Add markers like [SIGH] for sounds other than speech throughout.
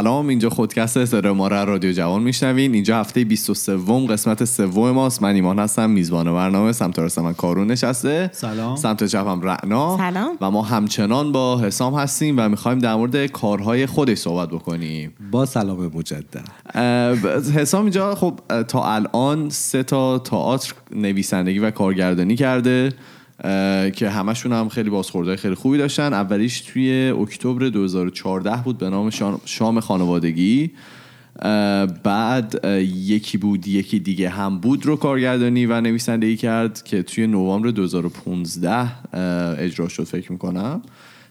سلام اینجا خودکست سر ما رادیو جوان میشنوین. اینجا هفته 23 قسمت سوم ماست. من ایمان هستم میزبان برنامه سمت راست من کارون نشسته. سلام. سمت چپم رعنا. سلام. و ما همچنان با حسام هستیم و می‌خوایم در مورد کارهای خودش صحبت بکنیم. با سلام مجدد. حسام اینجا خب تا الان سه تا تئاتر نویسندگی و کارگردانی کرده. که همشون هم خیلی بازخورده خیلی خوبی داشتن. اولیش توی اکتبر 2014 بود به نام شام- خانوادگی. بعد یکی بود یکی دیگه هم بود رو کارگردانی و نویسندگی کرد که توی نوامبر 2015 اه، اجرا شد فکر می‌کنم.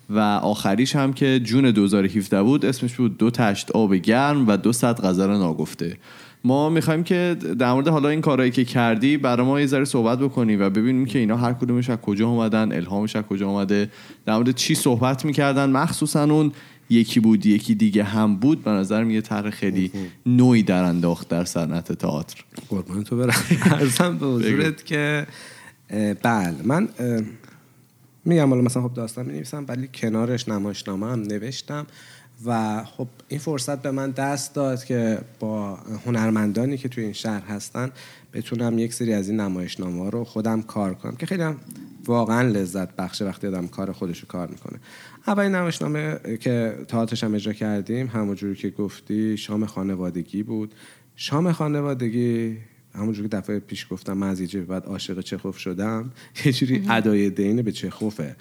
و آخریش هم که جون 2017 بود اسمش بود دو تشت آب گرم و دو صد غزل ناگفته. ما می‌خوایم که در مورد حالا این کارهایی که کردی برای ما یه ذره صحبت بکنی و ببینیم که اینا هر کدومش از کجا اومدن الهامش از کجا اومده در مورد چی صحبت می‌کردن. مخصوصا اون یکی بود یکی دیگه هم بود. به نظر یه طرح خیلی نوعی در انداخت در صنعت تئاتر. قربان تو برم. ارزم به حضورت که بله. من میگم حالا مثلا خب داستان می نویسم ولی کنارش نمایشنامه هم نوشتم. و خب این فرصت به من دست داد که با هنرمندانی که توی این شهر هستن بتونم یک سری از این نمایشنامه رو خودم کار کنم که خیلی هم واقعا لذت بخشه وقتی آدم کار خودش رو کار می‌کنه. اولین نمایشنامه که تئاترش هم اجرا کردیم همونجوری که گفتی شام خانوادگی بود. شام خانوادگی همونجوری که دفعه پیش گفتم من از یه بعد عاشق چخوف شدم یه جوری ادای دین به چخوفه.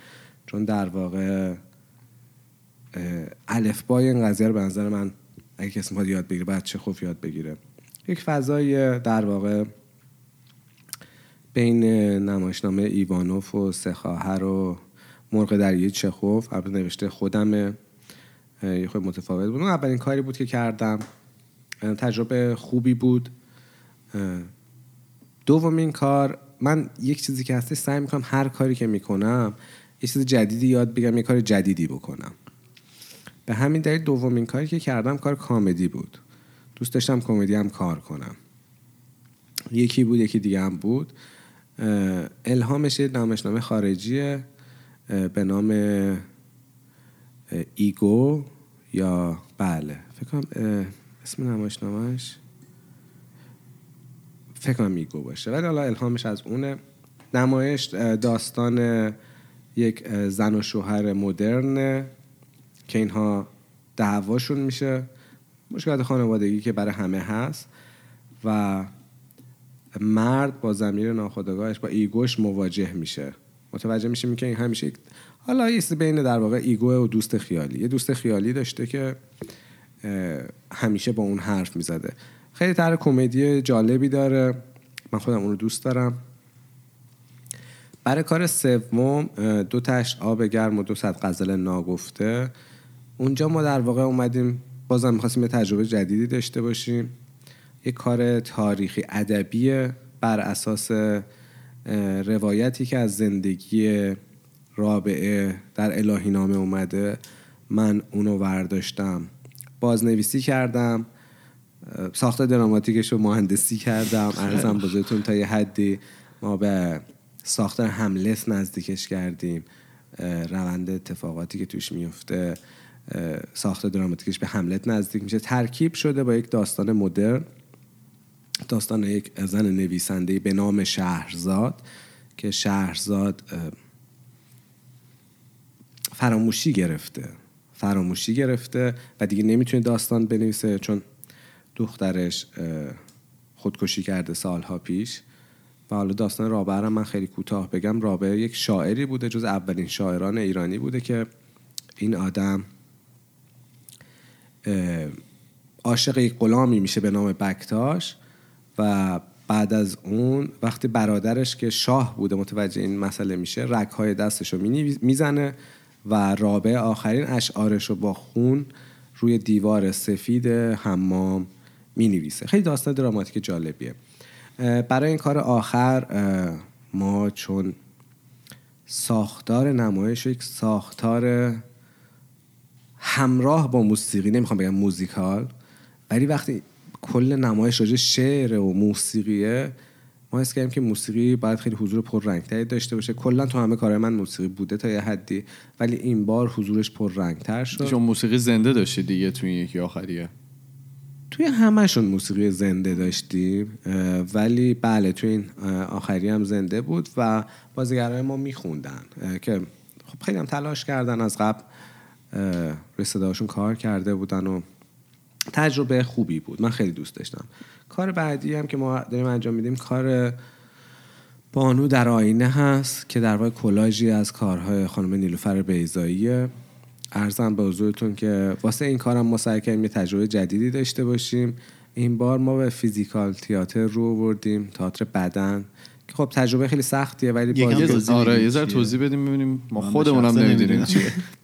چون در واقع الفبای این قضیه رو به نظر من اگه کسی می‌خواد یاد بگیره باید چخوف یاد بگیره. یک فضای در واقع بین نمایشنامه ایوانوف و سه خواهر و مرغ دریای چخوف. البته نوشته خودمه. اه، یه خود متفاوت بود. اون اولین کاری بود که کردم. تجربه خوبی بود. دومین کار من یک چیزی که هستش سعی می‌کنم هر کاری که می‌کنم یه چیز جدیدی یاد بگم یه کار جدیدی بکنم. به همین دلیل دومین کاری که کردم کار کامدی بود. دوست داشتم کمدی هم کار کنم. یکی بود یکی دیگه هم بود. الهامش یه نمایشنامه خارجیه به نام ego یا بله. فکر کنم اسم نمایشنامهش فکر کنم ego باشه. ولی حالا الهامش از اونه. نمایش داستان یک زن و شوهر مدرن که اینها دعواشون میشه مشکلات خانوادگی که برای همه هست. و مرد با ضمیر ناخودآگاهش با ego ش مواجه میشه. متوجه میشیم که این همیشه حالا چیزی بین در واقع ego و دوست خیالی. یه دوست خیالی داشته که همیشه با اون حرف می‌زده. خیلی طرح کمدی جالبی داره. من خودم اون رو دوست دارم. برای کار سوم دو تشت آب گرم و دو صد غزل ناگفته. اونجا ما در واقع اومدیم بازم می‌خواستیم یه تجربه جدیدی داشته باشیم. یه کار تاریخی ادبی بر اساس روایتی که از زندگی رابعه در الهی نامه اومده من اونو ورداشتم. بازنویسی کردم ساخت دراماتیکش رو مهندسی کردم. ارزم بزرگتون تا یه حدی ما به ساختار هملت نزدیکش کردیم. روند اتفاقاتی که توش میفته ساخت دراماتیکش به هملت نزدیک میشه. ترکیب شده با یک داستان مدرن. داستان یک زن نویسنده به نام شهرزاد که شهرزاد فراموشی گرفته. فراموشی گرفته و دیگه نمی‌تونه داستان بنویسه چون دخترش خودکشی کرده سالها پیش. و حالا داستان رابعه من خیلی کوتاه بگم. رابعه یک شاعری بوده جز اولین شاعران ایرانی بوده که این آدم عاشق یک غلامی میشه به نام بکتاش و بعد از اون وقتی برادرش که شاه بوده متوجه این مسئله میشه رگهای دستش رو می‌زنه و رابع آخرین اشعارش رو با خون روی دیوار سفید حمام می نویسه خیلی داستان دراماتیک جالبیه. برای این کار آخر ما چون ساختار نمایش یک ساختار همراه با موسیقی نمی‌خوام بگم موزیکال ولی وقتی کل نمایش راجع شعر و موسیقیه ما حس کردیم که موسیقی باید خیلی حضور پررنگتری داشته باشه. کلا تو همه کار من موسیقی بوده تا یه حدی ولی این بار حضورش پررنگتر شد. چون موسیقی زنده داشتی دیگه توی یکی آخریه. توی همشون موسیقی زنده داشتیم ولی بله توی این آخری هم زنده بود و بازیگرای ما میخوندن که خب خیلی هم تلاش کردن از قبل. روی صداشون کار کرده بودن و تجربه خوبی بود. من خیلی دوست داشتم. کار بعدی هم که ما داریم انجام میدیم کار بانو در آینه هست که در واقع کلاژی از کارهای خانم نیلوفر بیزاییه ارزم به حضورتون که واسه این کارم ما سعی کردیم یه تجربه جدیدی داشته باشیم. این بار ما به فیزیکال تیاتر رو بردیم تئاتر بدن که خب تجربه خیلی سختیه ولی آره بدیم یه ذره چیه؟ توضیح بدیم ببینیم. ما خودمونم شخصا نمی‌دونیم. چیه. [LAUGHS]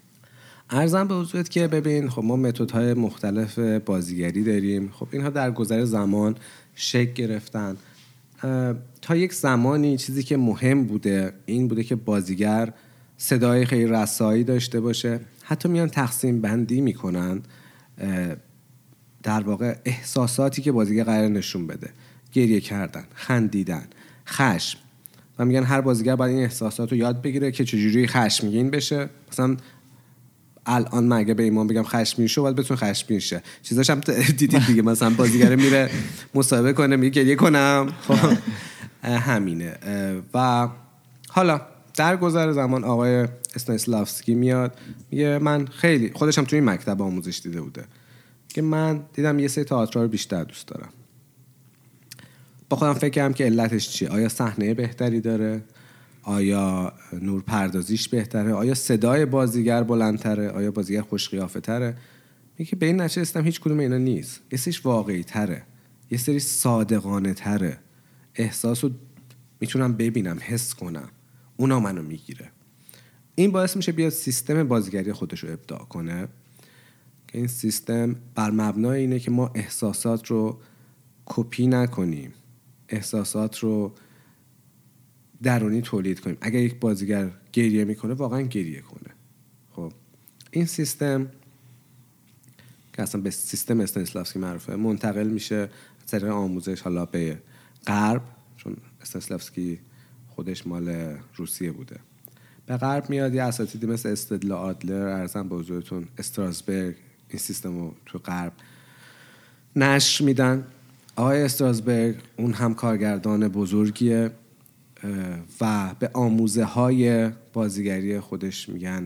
ارزم به حضورت که ببین خب ما متدهای مختلف بازیگری داریم. خب اینها در گذر زمان شکل گرفتن. تا یک زمانی چیزی که مهم بوده این بوده که بازیگر صدای خیلی رسایی داشته باشه. حتی میان تقسیم بندی می‌کنن. در واقع احساساتی که بازیگر قرار نشون بده. گریه کردن خندیدن خشم. و میگن هر بازیگر باید این احساسات رو یاد بگیره که چجوری خشمگین بشه. مثلا الان من اگه به ایمان بگم خشمگین شو باید بتون خشمگین شه. چیزاش هم [LAUGHS] دیدید دیگه. مثلا بازیگر میره مصاحبه کنه میگه گریه کنم. خب. [LAUGHS] همینه. و حالا در گذر زمان آقای اسنایسلافسکی میاد میگه من خیلی خودش هم توی این مکتب آموزش دیده بوده. که من دیدم یه سری تئاتر رو بیشتر دوست دارم. با خودم فکر کردم که علتش چیه؟ آیا صحنه بهتری داره؟ آیا نور پردازیش بهتره؟ آیا صدای بازیگر بلندتره؟ آیا بازیگر خوش قیافه تره میگه به این نتیجه رسیدم هیچ کدوم اینا نیست. یه سریش واقعی تره یه سری صادقانه تره احساس رو می‌تونم ببینم حس کنم. اونا منو می‌گیره. این باعث میشه بیاد سیستم بازیگری خودش رو ابداع کنه. که این سیستم بر مبنای اینه که ما احساسات رو کپی نکنیم. احساسات رو درونی تولید کنیم. اگر یک بازیگر گریه می‌کنه واقعا گریه کنه. خب این سیستم که اصلا به سیستم استانسلافسکی معروفه منتقل میشه از طریق آموزش حالا به غرب چون استانسلافسکی خودش مال روسیه بوده. به غرب میاد یه اساتیدی مثل استدلا آدلر ارزم به حضورتون استراسبرگ این سیستم رو تو غرب نشر میدن. آقای استراسبرگ اون هم کارگردان بزرگیه. و به آموزه های بازیگری خودش میگن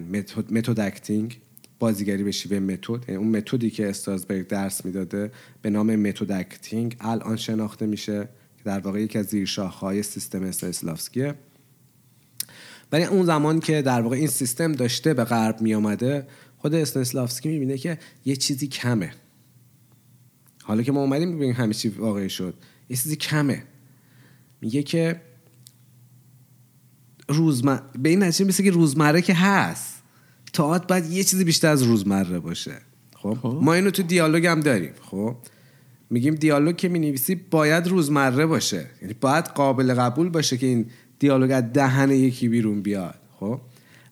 method acting بازیگری به شیوه متد. یعنی اون متدی که استراسبرگ درس می‌داده به نام method acting الان شناخته میشه که در واقع یکی از زیرشاخه‌های سیستم استانسلافسکیه ولی اون زمان که در واقع این سیستم داشته به غرب می آمده خود استانسلافسکی می‌بینه که یه چیزی کمه. حالا که ما اومدیم می‌بینیم همه چی واقعی شد. یه چیزی کمه. میگه که روزمره به این نتیجه مثل که روزمره که هست. تئاتر باید یه چیزی بیشتر از روزمره باشه. خب؟ ما اینو تو دیالوگ هم داریم. خب؟ میگیم دیالوگ که می‌نویسی باید روزمره باشه. یعنی باید قابل قبول باشه که این دیالوگ از دهن یکی بیرون بیاد. خب؟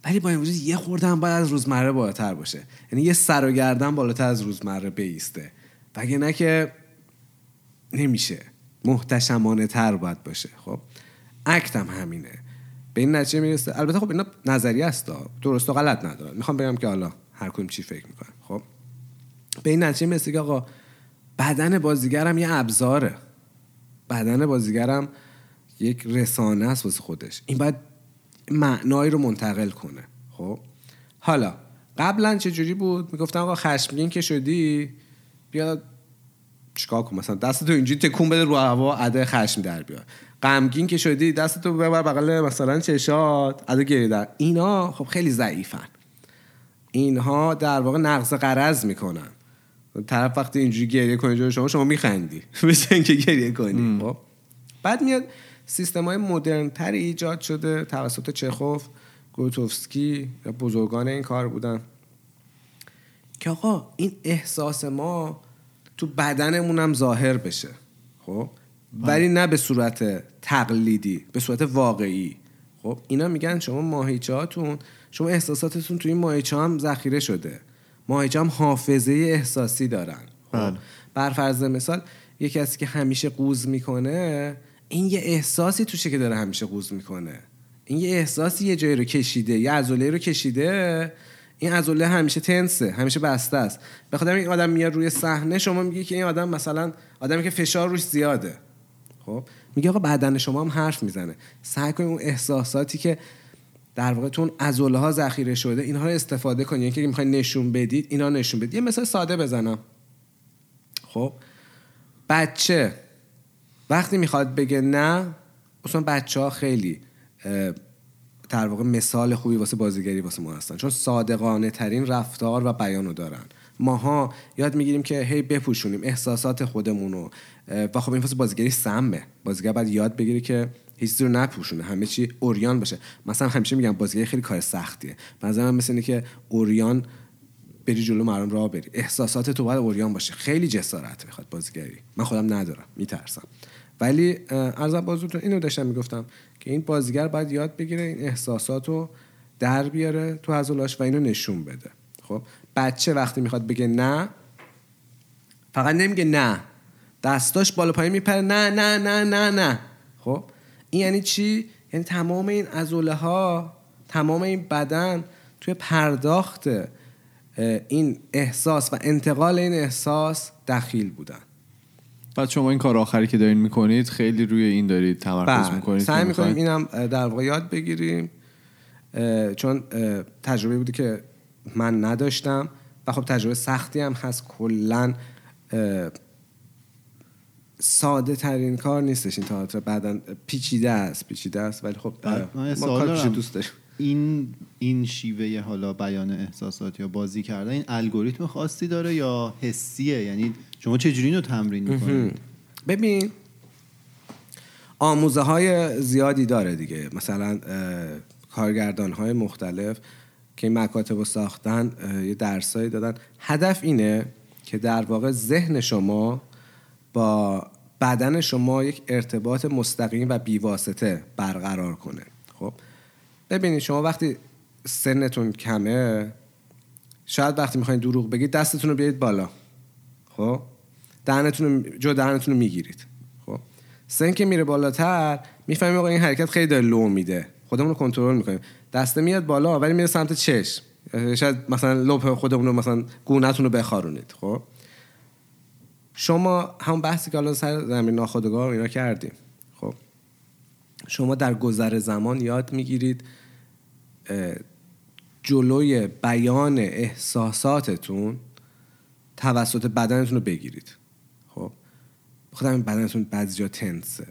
ولی با این وجود یه خورده هم باید از روزمره بالاتر باشه. یعنی یه سر و گردن بالاتر از روزمره بیسته. وگرنه که نمیشه. محتشمانه تر باید باشه. خب؟ اکت هم همینه. به این نتیجه می‌رسه. البته خب اینا نظریه است. درست و غلط ندارن. می‌خوام بگم که حالا هر کدوم چی فکر می‌کنن. خب؟ به این نتیجه می‌رسه که آقا بدن بازیگرم یه ابزاره. بدن بازیگرم یک رسانه است واسه خودش. این باید معنایی رو منتقل کنه. خب؟ حالا قبلا چه جوری بود؟ می‌گفتن آقا خشمگین که شدی بیا چیکار کن؟ مثلا دستتو اینجوری تکون بده رو هوا اده خشم در بیار. غمگین که شدی دستتو ببر بغل مثلا چشات. اده گریه در. اینا خب خیلی ضعیفن. اینها در واقع نقض قرض می‌کنن. طرف وقتی اینجوری گریه کنه جلوی شما شما میخندی. مثل [LAUGHS] اینکه گریه کنی. خب. بعد میاد سیستم های مدرن تری ایجاد شده. توسط چخوف گوتوفسکی یا بزرگان این کار بودن. که آقا این احساس ما تو بدنمون هم ظاهر بشه. خب. ولی نه به صورت تقلیدی به صورت واقعی. خب اینا میگن شما ماهیچه هاتون شما احساساتتون تو این ماهیچه هم ذخیره شده. ماهیچه هم حافظه احساسی دارن. خب بله. بر فرض مثال یه کسی که همیشه قوز می‌کنه این یه احساسی توشه که داره همیشه قوز می‌کنه. این یه احساسی یه جایی رو کشیده یه عضله رو کشیده. این عضله همیشه تنسه همیشه بسته است. به خاطر این آدم میاد روی صحنه شما میگی که این آدم مثلا آدمی که فشار روش زیاده. خب؟ میگه آقا بدن شما هم حرف می‌زنه. سعی کنید اون احساساتی که در واقع تون عضله ها ذخیره شده اینها رو استفاده کنید. یعنی که می‌خواین نشون بدید اینا نشون بدید. یه مثال ساده بزنم. خب؟ بچه وقتی می‌خواد بگه نه اصلا بچه ها خیلی در واقع مثال خوبی واسه بازیگری واسه ما هستن. چون صادقانه ترین رفتار و بیانو دارن. ماها یاد می‌گیریم که هی بپوشونیم احساسات خودمون رو و خب این واسه بازیگری سمه. بازیگر باید یاد بگیری که هیچ رو نپوشونه همه چی اوریان باشه. مثلا همیشه میگم بازیگری خیلی کار سختیه. مثلا مثل اینه که اوریان بری جلو مردم راه بری. احساسات تو باید اوریان باشه. خیلی جسارت می‌خواد بازیگری. من خودم ندارم میترسم. ولی ارزم بازوتون اینو داشتم می‌گفتم که این بازیگر باید یاد بگیره این احساسات رو در بیاره تو عضلاش و اینو نشون بده. خب؟ بچه وقتی می‌خواد بگه نه فقط نمیگه نه. دستاش بالا پایین میپره نه نه نه نه نه. خب؟ این یعنی چی؟ یعنی تمام این عضله ها تمام این بدن توی پرداخت این احساس و انتقال این احساس دخیل بودن. بعد شما این کار آخری که دارین می‌کنید خیلی روی این دارید تمرکز بله. می‌کنید سعی می‌کنیم اینم در واقع یاد بگیریم. چون تجربه بودی که من نداشتم و خب تجربه سختی هم هست. کلا ساده ترین کار نیستش این تئاتر. بعدا پیچیده است پیچیده است. ولی خب ما کار دوست داریم. این این شیوه حالا بیان احساسات یا بازی کردن این الگوریتم خاصی داره یا حسیه؟ یعنی شما چجوری اینو تمرین می‌کنید؟ ببین آموزه های زیادی داره دیگه. مثلا کارگردان های مختلف که این مکاتب رو ساختن یه درسایی دادن. هدف اینه که در واقع ذهن شما با بدن شما یک ارتباط مستقیم و بیواسطه برقرار کنه. خب؟ ببینید شما وقتی سنتون کمه شاید وقتی می‌خواین دروغ بگید دستتون رو بیارید بالا. خب؟ دهنتون جو دهنتون رو می‌گیرید. خب؟ سن که میره بالاتر می‌فهمیم این حرکت خیلی داره لو میده. خودمون رو کنترل می‌کنیم. دسته میاد بالا ولی میره سمت چشم. شاید مثلا لپ خودمون رو مثلا گونهتون رو بخارونید خب؟ شما هم بحثی که حالا سر زمین ناخودآگاه اینا کردیم خب؟ شما در گذر زمان یاد می‌گیرید جلوی بیان احساساتتون توسط بدنتون رو بگیرید خب؟ خودم بدنتون بعضی جا تنسه.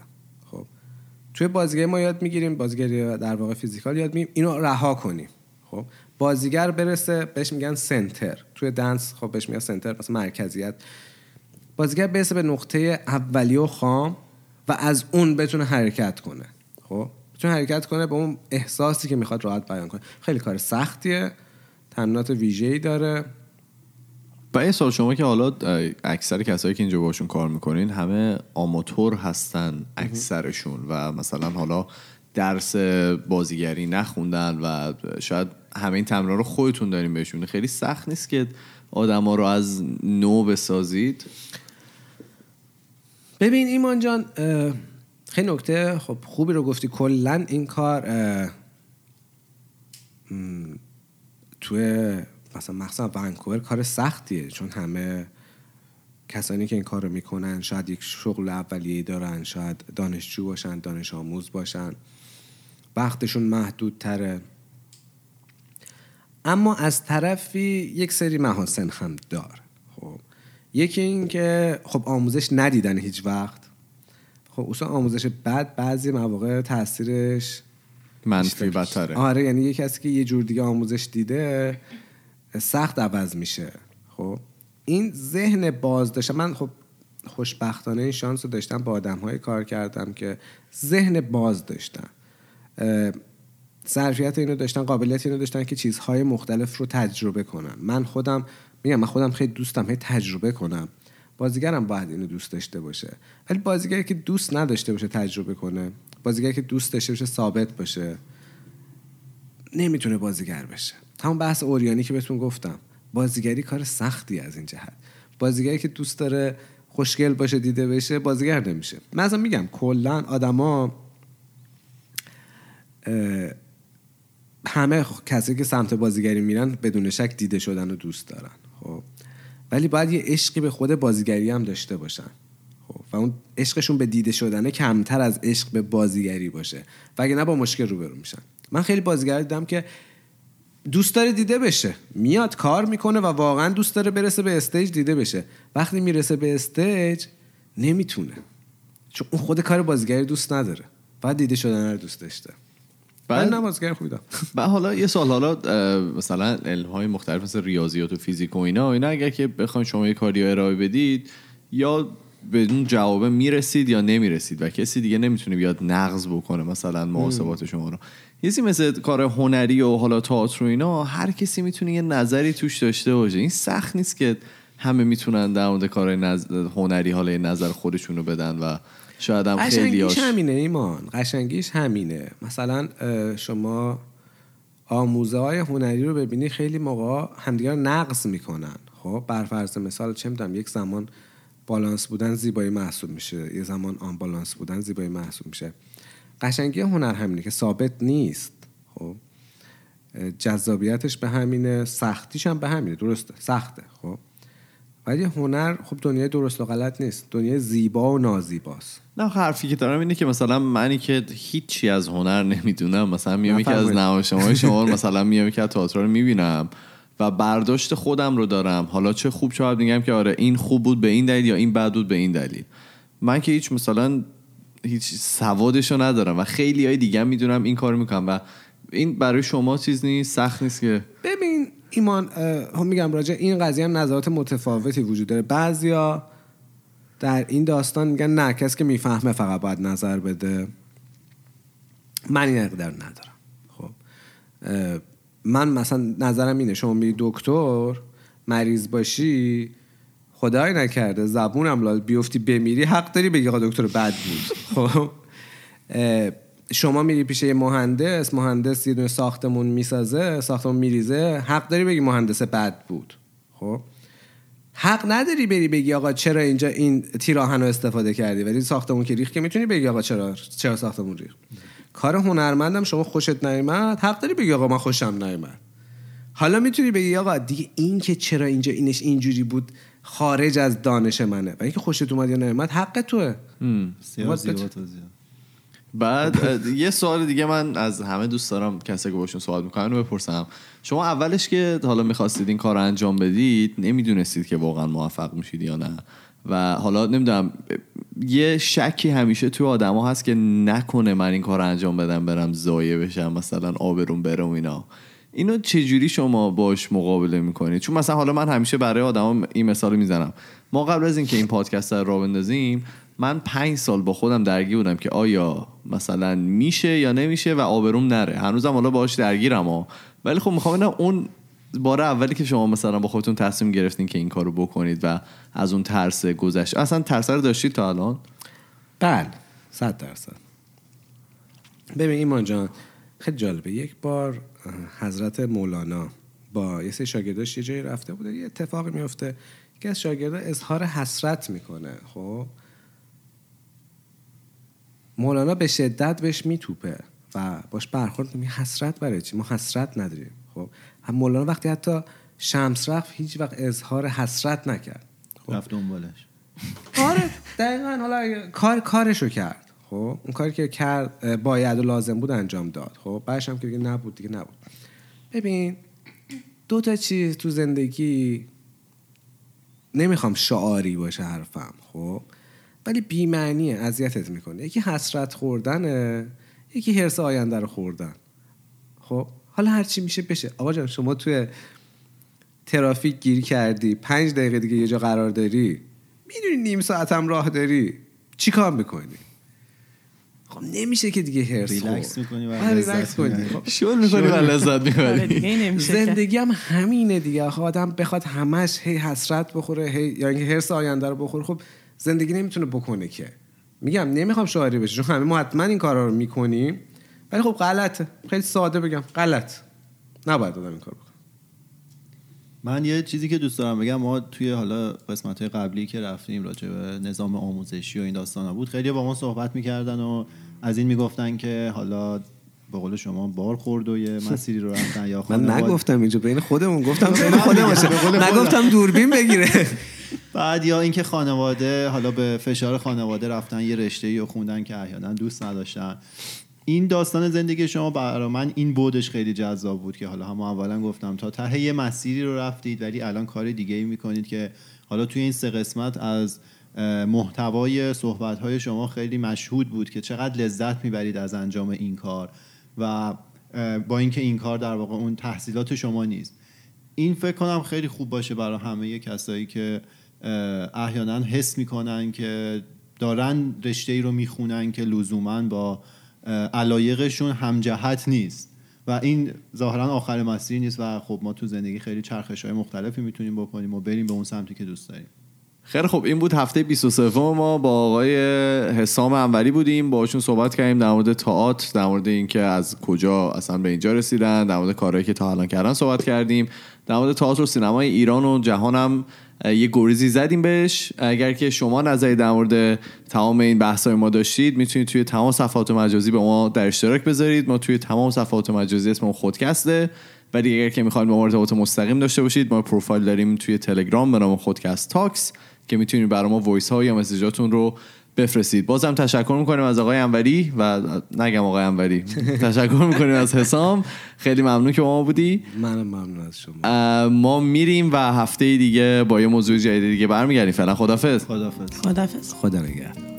توی بازیگری ما یاد می‌گیریم بازیگری در واقع فیزیکال یاد می‌گیریم. اینو رها کنیم. خب بازیگر برسه بهش میگن سنتر. توی دنس خب بهش میگن سنتر مثلا مرکزیت. بازیگر برسه به نقطه اولی و خام و از اون بتونه حرکت کنه. خب بتونه حرکت کنه به اون احساسی که می‌خواد راحت بیان کنه. خیلی کار سختیه. تمرینات ویژه‌ای داره. و سال شما که حالا اکثر کسایی که اینجا باشون کار می‌کنین همه آماتور هستن اکثرشون و مثلا حالا درس بازیگری نخوندن و شاید همه این تمرین رو خودتون داریم بهشون. خیلی سخت نیست که آدما رو از نو بسازید؟ ببین ایمان جان خیلی نکته. خب خوبی رو گفتی. کلا این کار توی مثلا مخصوصا ونکوور کار سختیه چون همه کسانی که این کار رو می‌کنن شاید یک شغل اولیه دارن شاید دانشجو باشن دانش آموز باشن وقتشون محدود تره اما از طرفی یک سری محاسن هم دار. خب یکی این که خب آموزش ندیدن هیچ وقت. خب اصلا آموزش بد بعضی مواقع تاثیرش منفی بدتره آره یعنی یه کسی که یه جور دیگه آموزش دیده سخت عوض میشه. خب؟ این ذهن باز داشته من خب خوشبختانه این شانس رو داشتم با آدم کار کردم که ذهن باز داشتن. ظرفیت اینو داشتن قابلیت اینو داشتن که چیزهای مختلف رو تجربه کنن. من خودم میگم من خودم خیلی دوستم هی تجربه کنم. بازیگرم باید اینو دوست داشته باشه. ولی بازیگری که دوست نداشته باشه تجربه کنه بازیگری که دوست داشته باشه ثابت باشه نمی‌تونه بازیگر بشه. همون بحث اوریانی که بهتون گفتم. بازیگری کار سختی از این جهت. بازیگری که دوست داره خوشگل باشه دیده بشه بازیگر نمیشه. من اصلا میگم کلا آدما همه کسی که سمت بازیگری میرن بدون شک دیده شدن رو دوست دارن. خب. ولی باید یه عشقی به خود بازیگری هم داشته باشن. خب. و اون عشقشون به دیده شدنه کمتر از عشق به بازیگری باشه. وگرنه با مشکل روبرو میشن. من خیلی بازیگر دیدم که دوست داره دیده بشه. میاد کار می‌کنه و واقعا دوست داره برسه به stage دیده بشه. وقتی می‌رسه به stage نمی‌تونه. چون اون خود کار بازیگری دوست نداره. بعد دیده شدن رو دوست داشته. بعد- من نه بازیگر خوبی دارم. [LAUGHS] و حالا یه سال حالا مثلا علم های مختلف مثل ریاضیات و فیزیک و اینا اینا اگر که بخواین شما یه کاری ارائه بدید یا به اون جوابه می‌رسید یا نمی‌رسید و کسی دیگه نمی‌تونه بیاد نقض بکنه مثلا محاسبات شما رو. یه مثل کار هنری و حالا تئاتر و اینا هر کسی می‌تونه یه نظری توش داشته باشه. این سخت نیست که همه می‌تونن در مورد کار نظ... هنری حالا یه نظر خودشون رو بدن و شاید هم خیلی قشنگیش همینه ایمان. قشنگیش همینه. مثلا شما آموزه های هنری رو ببینی خیلی موقع همدیگه رو نقض می‌کنن. خب بر فرض مثال چه می‌دونم یک زمان بالانس بودن زیبایی محسوب میشه. یه زمان آن بالانس بودن زیبایی محسوب میشه. قشنگی هنر همینه که ثابت نیست. خب. جذابیتش به همینه سختیش هم به همینه درسته سخته خب. ولی هنر خب دنیای درست و غلط نیست دنیای زیبا و نازیباست. نه حرفی که دارم اینه که مثلا منی که هیچی از هنر نمی‌دونم مثلا میام یکی از. نمایشنامه‌های شما [LAUGHS] مثلا میام یکی از تئاتر رو می‌بینم و برداشت خودم رو دارم. حالا چه خوب شاید میگم که آره این خوب بود به این دلیل یا این بد بود به این دلیل. من که هیچ مثلا هیچ سوادش رو ندارم و خیلی های دیگه می‌دونم این کار می‌کنم و این برای شما چیز نیست سخت نیست که ببین ایمان هم میگم راجع این قضیه هم نظرات متفاوتی وجود داره. بعضیا در این داستان میگن نه کسی که می‌فهمه فقط باید نظر بده. من این اقدار ندارم. خب من مثلا نظرم اینه شما میری دکتر مریض باشی خدای نکرده. زبونم لال بیفتی بمیری حق داری بگی آقا دکتر بد بود. خب. شما میری پیش یه مهندس مهندس یه دونه ساختمون می‌سازه ساختمون میریزه حق داری بگی مهندس بد بود. خب. حق نداری بری بگی آقا چرا اینجا این تیراهن رو استفاده کردی؟ ولی ساختمون که ریخت که می‌تونی بگی آقا چرا چرا ساختمون ریخت؟ کار هنرمندم شما خوشت نیومد. حق داری بگی آقا من خوشم نیومد. حالا می‌تونی بگی آقا دیگه این که چرا اینجا اینش اینجوری بود خارج از دانش منه. و اینکه خوشت اومد یا نیومد حق توه. بعد یه سوال دیگه من از همه دوست دارم کسی که باشون سوال می‌کنن رو بپرسم. شما اولش که حالا می‌خواستید این کار رو انجام بدید نمی‌دونستید که واقعا موفق میشید یا نه. و حالا نمی‌دونم یه شکی همیشه تو آدما هست که نکنه من این کار رو انجام بدم برم ضایع بشم مثلا آبرون برم اینا. اینو چجوری شما باش مقابله می‌کنید چون مثلا حالا من همیشه برای آدما این مثال می‌زنم. ما قبل از اینکه این پادکست رو راه بندازیم من پنج سال با خودم درگیر بودم که آیا مثلا میشه یا نمیشه و آبروم نره. هنوزم حالا باهاش درگیرم ولی خب می‌خوام اون بار اولی که شما مثلا با خودتون تصمیم گرفتین که این کارو بکنید و از اون ترس گذشت. اصلا ترس رو داشتید تا الان؟ بله صد درصد. ببین ایمان جان خیلی جالبه. یک بار حضرت مولانا با یه سری شاگرداش یه جایی رفته بوده یه اتفاقی میفته. که از شاگردا اظهار حسرت می‌کنه خب؟ مولانا به شدت بهش میتوپه و باش برخورد می‌کنه. حسرت برای چی؟ ما حسرت نداریم خب؟ هم مولانا وقتی حتی شمس رفت هیچ وقت اظهار حسرت نکرد. رفت دنبالش. آره دقیقا. حالا کار کارشو کرد. خب اون کاری که کرد باید و لازم بود انجام داد. خب بعدش هم که دیگه نبود دیگه نبود. ببین دو تا چیز تو زندگی نمی‌خوام شعاری باشه حرفم خب؟ ولی بیمعنیه اذیتت می‌کنه. یکی حسرت خوردنه یکی حرس آینده رو خوردن. خب حالا هرچی میشه بشه. آقا جان شما توی ترافیک گیر کردی پنج دقیقه دیگه یه جا قرار داری می‌دونی نیم ساعت هم راه داری چی کار می‌کنی؟ خب نمیشه که دیگه هرس ریلکس. می‌کنی و ریلکس کنی. خب، شل می‌کنی و لذت آره می‌بری. زندگی هم همینه دیگه. آخه آدم بخواد همش هی حسرت بخوره هی یا اینکه حرص آینده رو بخوره. خب زندگی نمی‌تونه بکنه که. میگم نمی‌خوام شاعری بشه چون همه ما حتما این کارا رو می‌کنیم. ولی خب غلطه. خیلی ساده بگم. غلط. نباید آدم این کار بکنه. من یه چیزی که دوست دارم بگم. ما توی حالا قسمت قبلی که رفتیم راجع به نظام آموزشی و این داستان بود خیلی با ما صحبت می‌کردن و از این می‌گفتن که حالا به قول شما بار خورد و یه مسیری رو رفتن یا من نگفتم اینجا بین خودمون گفتم بین خودمون باشه. نگفتم دوربین بگیره. بعد یا اینکه خانواده حالا به فشار خانواده رفتن یه رشته ای رو خوندن که احیانا دوست نداشتن. این داستان زندگی شما برای من این بودش خیلی جذاب بود که حالا هم اولا گفتم تا ته یه مسیری رو رفتید ولی الان کار دیگه ای می‌کنید که حالا توی این سه قسمت از محتوای صحبت شما خیلی مشهود بود که چقدر لذت می‌برید از انجام این کار و با اینکه این کار در واقع اون تحصیلات شما نیست. این فکر کنم خیلی خوب باشه برای همه کسایی که احیانا حس می‌کنن که دارن رشته ای رو می‌خونن که لزوما با علایقشون همجهت نیست. و این ظاهرا آخر مسیر نیست و خب ما تو زندگی خیلی چرخش های مختلفی می‌تونیم بکنیم و بریم به اون سمتی که دوست داریم. خیلی خب این بود هفته 23 ما با آقای حسام انوری بودیم. باهاشون صحبت کردیم در مورد تئاتر در مورد اینکه از کجا اصلا به اینجا رسیدن در مورد کارهایی که تا الان کردن صحبت کردیم. در مورد تئاتر و سینمای ایران و جهان هم اه، یه گریزی زدیم بهش. اگر که شما نظری در مورد تمام این بحث ما داشتید می‌تونید توی تمام صفحات مجازی به ما در اشتراک بذارید. ما توی تمام صفحات مجازی اسممون خودکسته. ولی اگر که می‌خواید با ما ارتباط مستقیم داشته باشید ما پروفایل داریم توی تلگرام به نام خودکست تاکس. که می‌تونید برای ما وایس ها یا مسیجاتون رو بفرستید. بازم تشکر می‌کنیم از آقای انوری و نگم آقای انوری. تشکر می‌کنیم از حسام. خیلی ممنون که با ما بودی. منم ممنون از شما. ما میریم و هفته دیگه با یه موضوع جدید دیگه برمیگردیم. فعلا خدافظ خدافظ خدافظ خدا نگهدار.